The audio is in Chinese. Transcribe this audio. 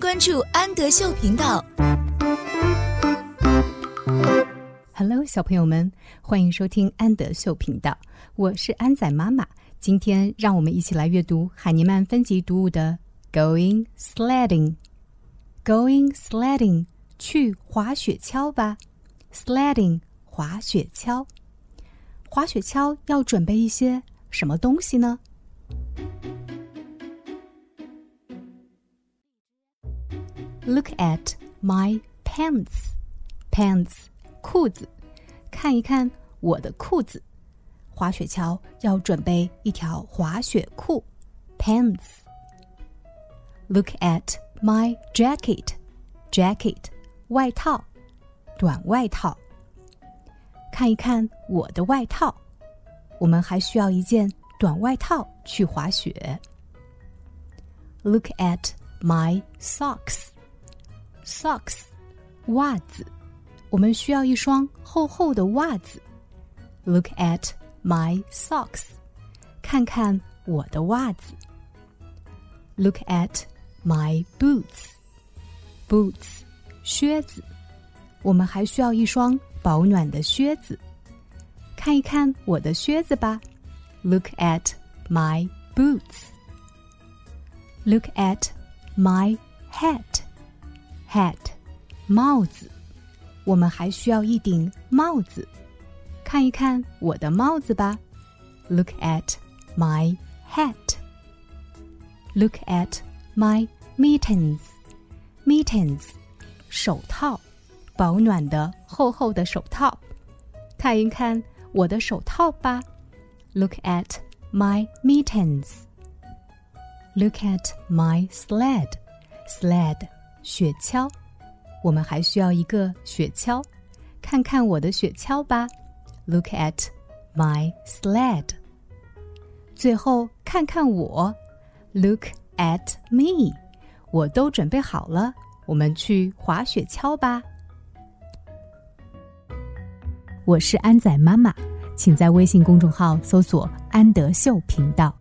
关注安德秀频道。Hello，小朋友们，欢迎收听安德秀频道，我是安仔妈妈。今天让我们一起来阅读海尼曼分级读物的《Going Sledding》。Going Sledding，去滑雪橇吧。Sledding，滑雪橇。滑雪橇要准备一些什么东西呢？Look at my pants. Pants，裤子。看一看我的裤子。滑雪橇要准备一条滑雪裤，pants。Look at my jacket. Jacket，外套，短外套。看一看我的外套，我们还需要一件短外套去滑雪。Look at my socks. Socks，袜子，我们需要一双厚厚的袜子。Look at my socks，看看我的袜子。Look at my boots. Boots，靴子，我们还需要一双保暖的靴子。看一看我的靴子吧。Look at my boots. Look at my hat. Hat，帽子，我们还需要一顶帽子。看一看我的帽子吧。Look at my hat. Look at my mittens. Mittens，手套，保暖的厚厚的手套。看一看我的手套吧。Look at my mittens. Look at my sled. Sled， 雪橇。我们还需要一个雪橇。看看我的雪橇吧。Look at my sled. 最后看看我。Look at me. 我都准备好了，我们去滑雪橇吧。我是安仔妈妈，请在微信公众号搜索“安德秀频道”。